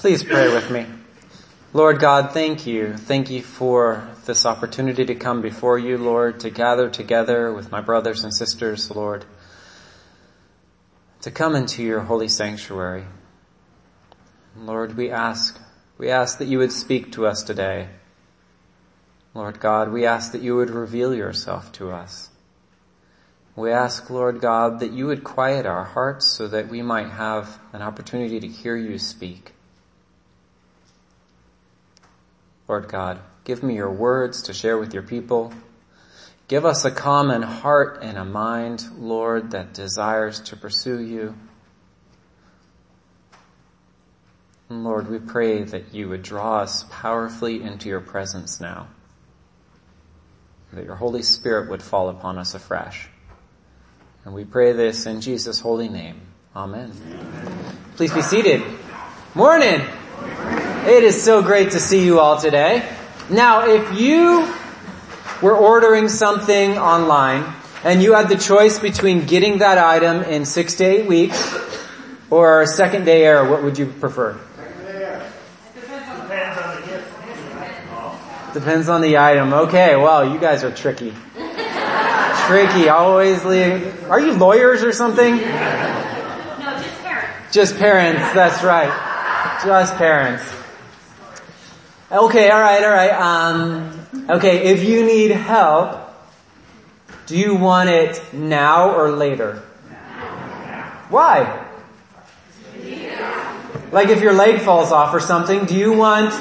Please pray with me. Lord God, thank you. Thank you for this opportunity to come before you, Lord, to gather together with my brothers and sisters, Lord, to come into your holy sanctuary. Lord, we ask, we ask that you would speak to us today. Lord God, we ask that you would reveal yourself to us. We ask, Lord God, that you would quiet our hearts so that we might have an opportunity to hear you speak. Lord God, give me your words to share with your people. Give us a common heart and a mind, Lord, that desires to pursue you. And Lord, we pray that you would draw us powerfully into your presence now. That your Holy Spirit would fall upon us afresh. And we pray this in Jesus' holy name. Amen. Please be seated. Morning! It is so great to see you all today. Now, if you were ordering something online and you had the choice between getting that item in six to eight weeks or second day air, what would you prefer? Depends on the item. Okay, well, you guys are tricky. tricky, always leave. Are you lawyers or something? No, just parents. Just parents, that's right. Just parents. Okay, alright, alright. Um, okay, if you need help, do you want it now or later? Why? Like if your leg falls off or something, do you want,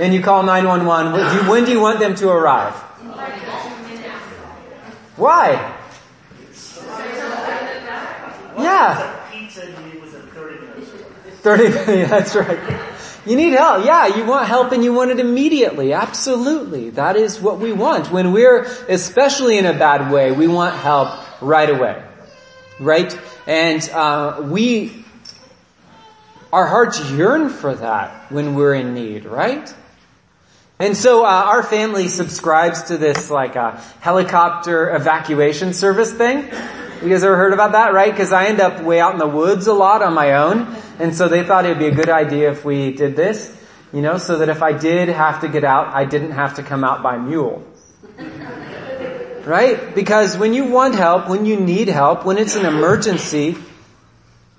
and you call 911, when do you want them to arrive? Why? Yeah. 30 minutes, that's right. You need help. Yeah, you want help and you want it immediately. Absolutely. That is what we want. When we're, especially in a bad way, we want help right away. Right? And, uh, we, our hearts yearn for that when we're in need, right? And so uh, our family subscribes to this like a uh, helicopter evacuation service thing. You guys ever heard about that, right? Because I end up way out in the woods a lot on my own. And so they thought it would be a good idea if we did this, you know, so that if I did have to get out, I didn't have to come out by mule. Right? Because when you want help, when you need help, when it's an emergency,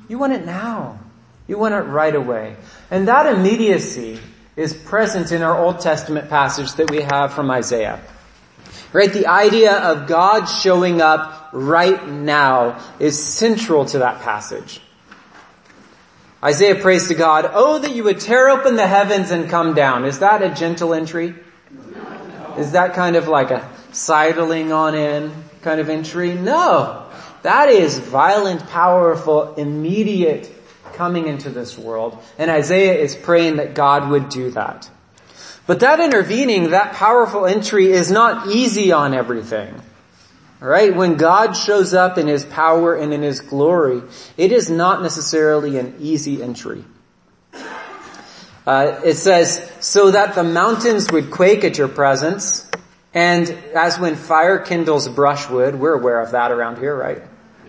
you want it now. You want it right away. And that immediacy is present in our Old Testament passage that we have from Isaiah. Right? The idea of God showing up right now is central to that passage. Isaiah prays to God, Oh, that you would tear open the heavens and come down. Is that a gentle entry? Is that kind of like a sidling on in kind of entry? No. That is violent, powerful, immediate coming into this world. And Isaiah is praying that God would do that. But that intervening, that powerful entry is not easy on everything. Right? When God shows up in His power and in His glory, it is not necessarily an easy entry. Uh, it says, so that the mountains would quake at your presence, and as when fire kindles brushwood, we're aware of that around here, right?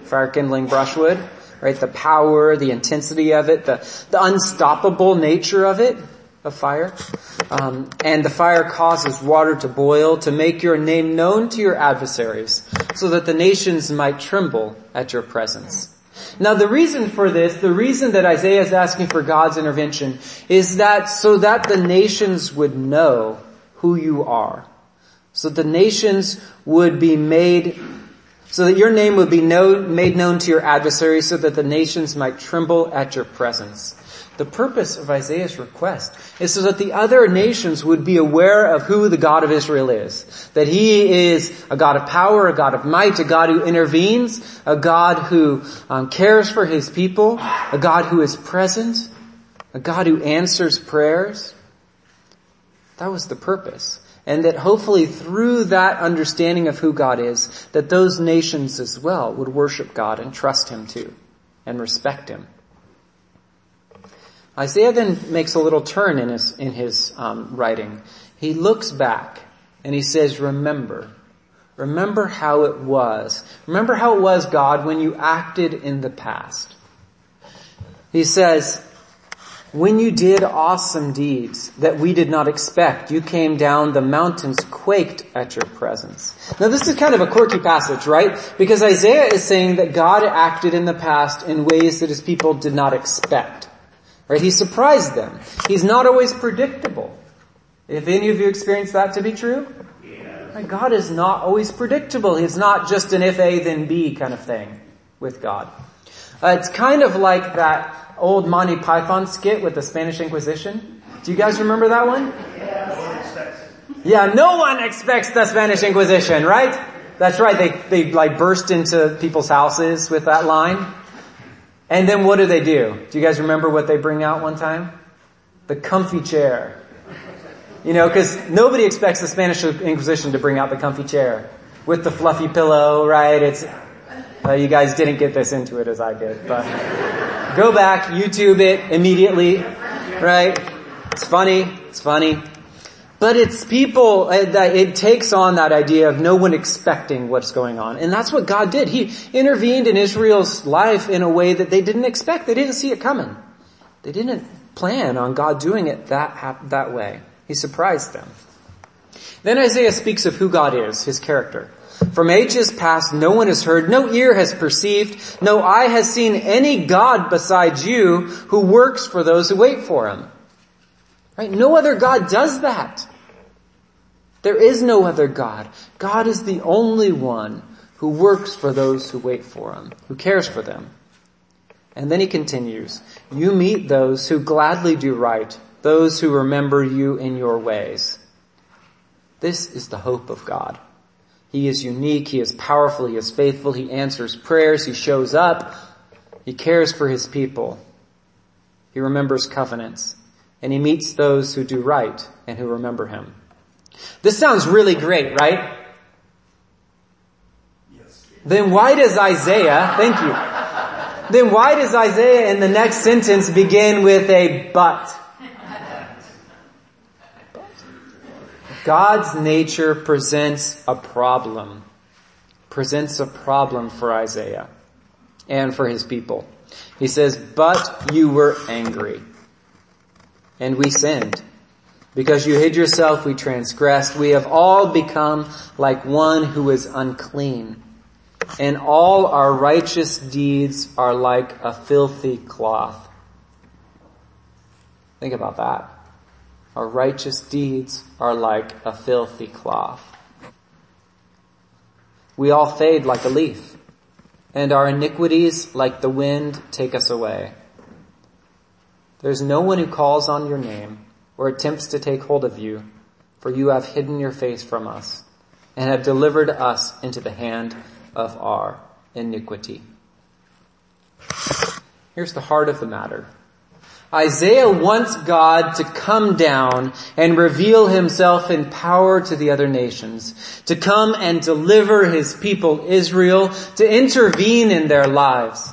Fire kindling brushwood, right? The power, the intensity of it, the, the unstoppable nature of it of fire. Um, and the fire causes water to boil to make your name known to your adversaries so that the nations might tremble at your presence. Now the reason for this, the reason that Isaiah is asking for God's intervention is that so that the nations would know who you are. So the nations would be made, so that your name would be known, made known to your adversaries so that the nations might tremble at your presence. The purpose of Isaiah's request is so that the other nations would be aware of who the God of Israel is. That He is a God of power, a God of might, a God who intervenes, a God who um, cares for His people, a God who is present, a God who answers prayers. That was the purpose. And that hopefully through that understanding of who God is, that those nations as well would worship God and trust Him too, and respect Him. Isaiah then makes a little turn in his, in his um, writing. He looks back and he says, remember. Remember how it was. Remember how it was, God, when you acted in the past. He says, when you did awesome deeds that we did not expect, you came down, the mountains quaked at your presence. Now this is kind of a quirky passage, right? Because Isaiah is saying that God acted in the past in ways that his people did not expect. Right? He surprised them. He's not always predictable. If any of you experience that to be true? Yeah. God is not always predictable. He's not just an if A then B kind of thing with God. Uh, it's kind of like that old Monty Python skit with the Spanish Inquisition? Do you guys remember that one? Yeah, no one expects the Spanish Inquisition, right? That's right, they, they like burst into people's houses with that line. And then what do they do? Do you guys remember what they bring out one time? The comfy chair. You know, cause nobody expects the Spanish Inquisition to bring out the comfy chair with the fluffy pillow, right? It's, uh, you guys didn't get this into it as I did, but go back, YouTube it immediately, right? It's funny, it's funny. But it's people uh, that it takes on that idea of no one expecting what's going on. And that's what God did. He intervened in Israel's life in a way that they didn't expect. They didn't see it coming. They didn't plan on God doing it that, that way. He surprised them. Then Isaiah speaks of who God is, His character. From ages past, no one has heard, no ear has perceived, no eye has seen any God besides you who works for those who wait for him. Right? No other God does that. There is no other God. God is the only one who works for those who wait for him, who cares for them. And then he continues, you meet those who gladly do right, those who remember you in your ways. This is the hope of God. He is unique. He is powerful. He is faithful. He answers prayers. He shows up. He cares for his people. He remembers covenants and he meets those who do right and who remember him. This sounds really great, right? Yes. Then why does Isaiah, thank you, then why does Isaiah in the next sentence begin with a but? God's nature presents a problem, presents a problem for Isaiah and for his people. He says, but you were angry and we sinned. Because you hid yourself, we transgressed. We have all become like one who is unclean. And all our righteous deeds are like a filthy cloth. Think about that. Our righteous deeds are like a filthy cloth. We all fade like a leaf, and our iniquities, like the wind, take us away. There's no one who calls on your name or attempts to take hold of you, for you have hidden your face from us and have delivered us into the hand of our iniquity. Here's the heart of the matter. Isaiah wants God to come down and reveal himself in power to the other nations, to come and deliver his people Israel, to intervene in their lives.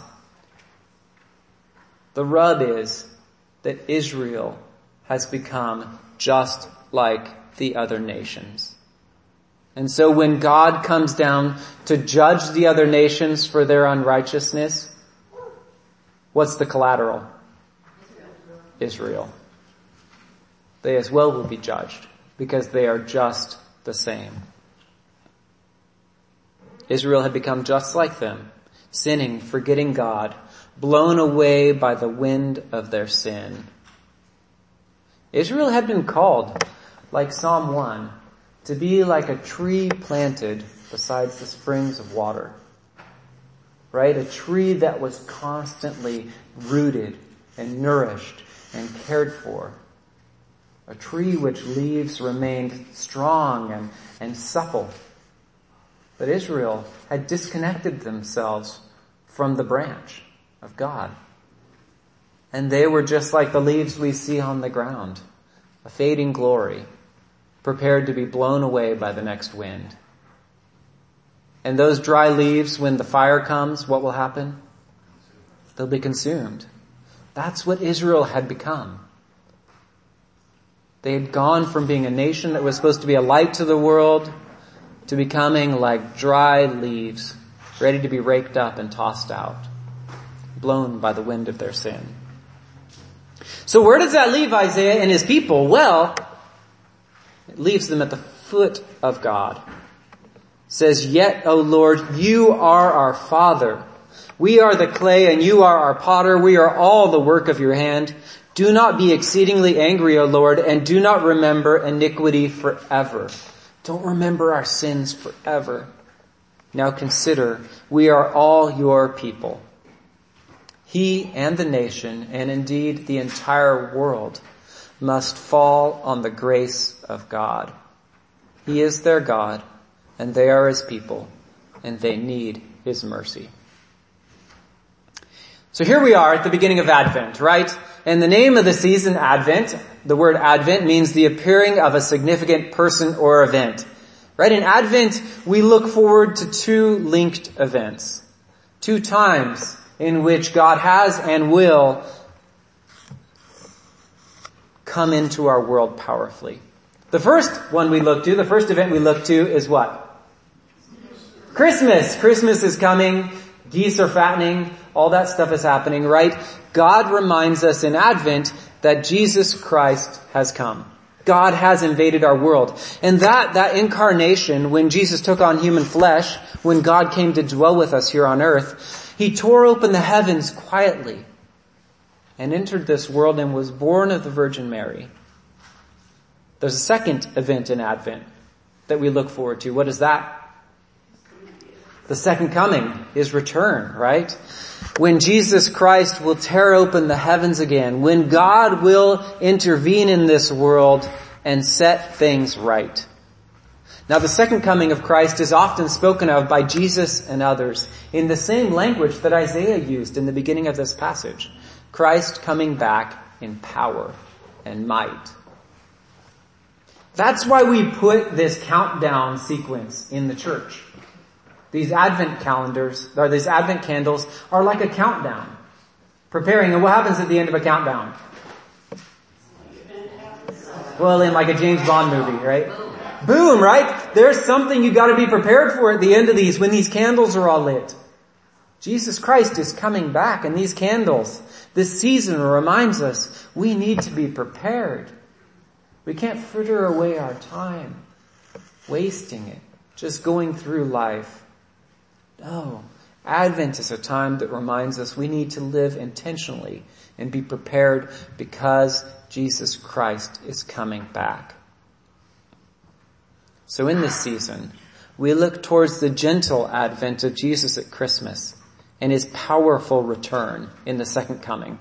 The rub is that Israel has become just like the other nations. And so when God comes down to judge the other nations for their unrighteousness, what's the collateral? Israel. They as well will be judged because they are just the same. Israel had become just like them, sinning, forgetting God, blown away by the wind of their sin. Israel had been called, like Psalm 1, to be like a tree planted beside the springs of water. Right? A tree that was constantly rooted and nourished and cared for. A tree which leaves remained strong and, and supple. But Israel had disconnected themselves from the branch of God. And they were just like the leaves we see on the ground, a fading glory, prepared to be blown away by the next wind. And those dry leaves, when the fire comes, what will happen? They'll be consumed. That's what Israel had become. They had gone from being a nation that was supposed to be a light to the world to becoming like dry leaves, ready to be raked up and tossed out, blown by the wind of their sin. So where does that leave Isaiah and his people? Well, it leaves them at the foot of God. It says, yet, O Lord, you are our Father. We are the clay and you are our potter. We are all the work of your hand. Do not be exceedingly angry, O Lord, and do not remember iniquity forever. Don't remember our sins forever. Now consider, we are all your people. He and the nation, and indeed the entire world, must fall on the grace of God. He is their God, and they are his people, and they need his mercy. So here we are at the beginning of Advent, right? And the name of the season, Advent, the word Advent means the appearing of a significant person or event. Right? In Advent, we look forward to two linked events. Two times in which God has and will come into our world powerfully. The first one we look to, the first event we look to is what? Christmas. Christmas is coming. Geese are fattening. All that stuff is happening, right? God reminds us in Advent that Jesus Christ has come. God has invaded our world. And that, that incarnation, when Jesus took on human flesh, when God came to dwell with us here on earth, He tore open the heavens quietly and entered this world and was born of the Virgin Mary. There's a second event in Advent that we look forward to. What is that? The second coming, His return, right? when Jesus Christ will tear open the heavens again, when God will intervene in this world and set things right. Now the second coming of Christ is often spoken of by Jesus and others in the same language that Isaiah used in the beginning of this passage. Christ coming back in power and might. That's why we put this countdown sequence in the church. These Advent calendars, or these Advent candles are like a countdown. Preparing, and what happens at the end of a countdown? Well, in like a James Bond movie, right? Boom, right? There's something you gotta be prepared for at the end of these when these candles are all lit. Jesus Christ is coming back and these candles, this season reminds us we need to be prepared. We can't fritter away our time, wasting it, just going through life. No. Advent is a time that reminds us we need to live intentionally and be prepared because Jesus Christ is coming back. So in this season, we look towards the gentle advent of Jesus at Christmas and his powerful return in the second coming.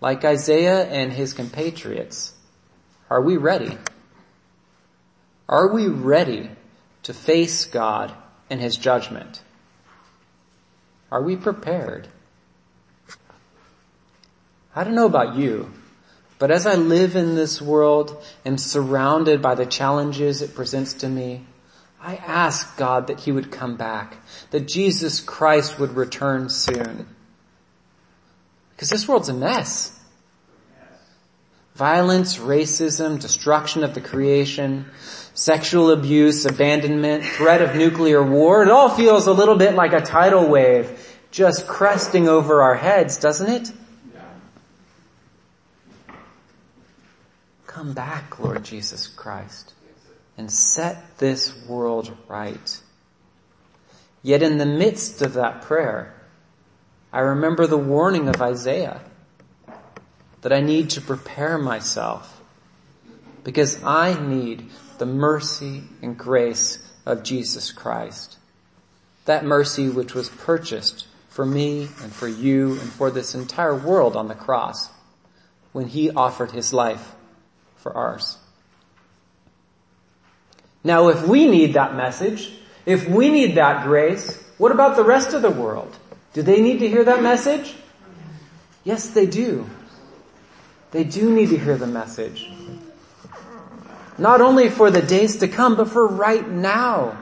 Like Isaiah and his compatriots, are we ready? Are we ready to face God and his judgment. Are we prepared? I don't know about you, but as I live in this world and surrounded by the challenges it presents to me, I ask God that He would come back, that Jesus Christ would return soon. Because this world's a mess. Violence, racism, destruction of the creation, sexual abuse, abandonment, threat of nuclear war. It all feels a little bit like a tidal wave just cresting over our heads, doesn't it? Come back, Lord Jesus Christ, and set this world right. Yet in the midst of that prayer, I remember the warning of Isaiah that I need to prepare myself because I need the mercy and grace of Jesus Christ. That mercy which was purchased for me and for you and for this entire world on the cross when he offered his life for ours. Now if we need that message, if we need that grace, what about the rest of the world? Do they need to hear that message? Yes, they do. They do need to hear the message. Not only for the days to come, but for right now.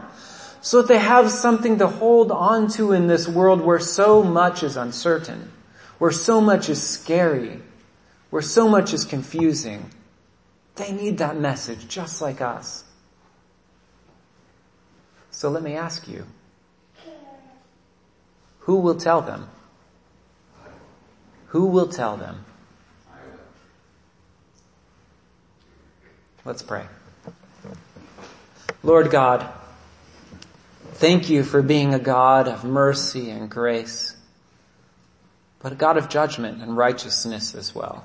So that they have something to hold on to in this world where so much is uncertain, where so much is scary, where so much is confusing. They need that message just like us. So let me ask you, who will tell them? Who will tell them? Let's pray. Lord God, thank you for being a God of mercy and grace, but a God of judgment and righteousness as well.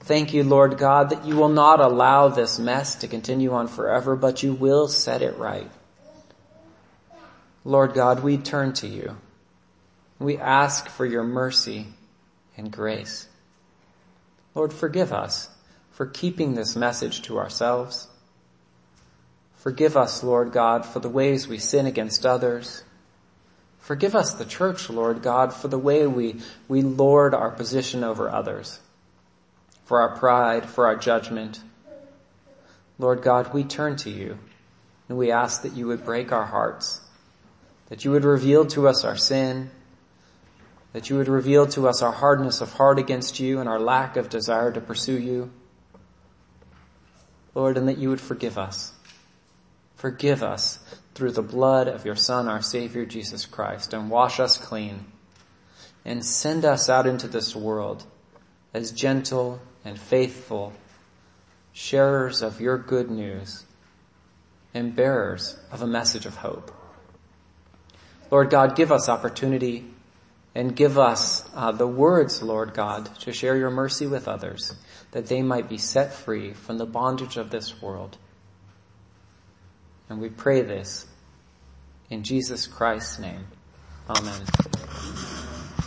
Thank you, Lord God, that you will not allow this mess to continue on forever, but you will set it right. Lord God, we turn to you. We ask for your mercy and grace. Lord, forgive us for keeping this message to ourselves. Forgive us, Lord God, for the ways we sin against others. Forgive us, the church, Lord God, for the way we, we lord our position over others, for our pride, for our judgment. Lord God, we turn to you and we ask that you would break our hearts, that you would reveal to us our sin, that you would reveal to us our hardness of heart against you and our lack of desire to pursue you. Lord, and that you would forgive us. Forgive us through the blood of your Son, our Savior, Jesus Christ, and wash us clean. And send us out into this world as gentle and faithful sharers of your good news and bearers of a message of hope. Lord God, give us opportunity and give us uh, the words, Lord God, to share your mercy with others, that they might be set free from the bondage of this world. And we pray this in Jesus Christ's name. Amen.